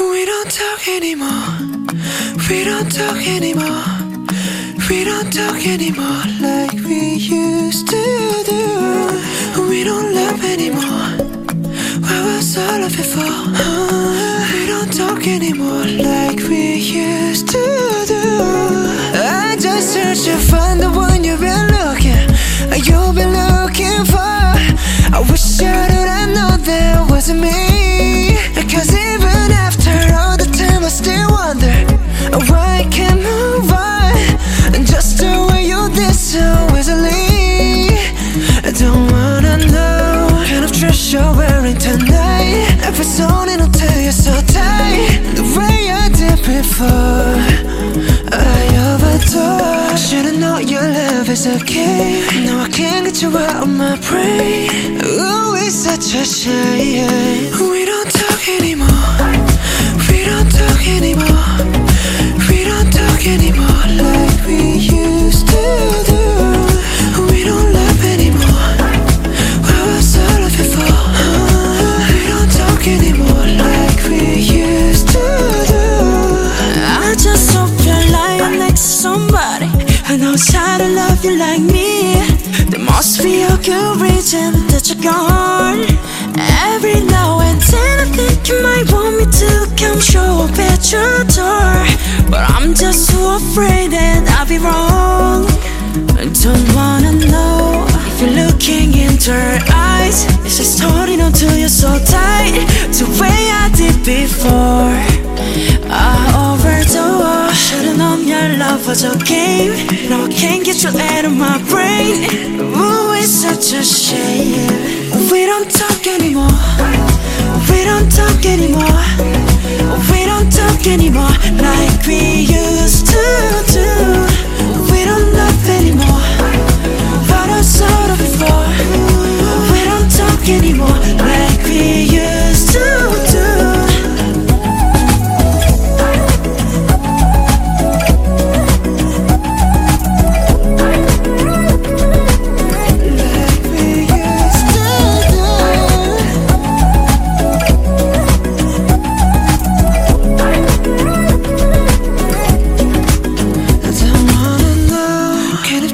We don't talk anymore. We don't talk anymore. We don't talk anymore like we used to do. We don't love anymore. What was all of it for? We don't talk anymore like we used to do. I just searched to find the one you've been tonight. Every song I'll tell you so tight. The way I did before. I overdosed. Should've known your love is a game. Now I can't get you out of my brain. Ooh, it's such a shame. We don't somebody who knows how to love you like me. There must be a good reason that you're gone. Every now and then I think you might want me to come show up at your door. But I'm just so afraid that I'll be wrong. I don't wanna know if you're looking into her eyes. Is just holding on to you so tight, the way I did before. I overdosed. Was a game. Now I can't get you out of my brain. Ooh, it's such a shame. We don't talk anymore. We don't talk anymore. We don't talk anymore like we used to do. We don't love anymore. What I saw before. We don't talk anymore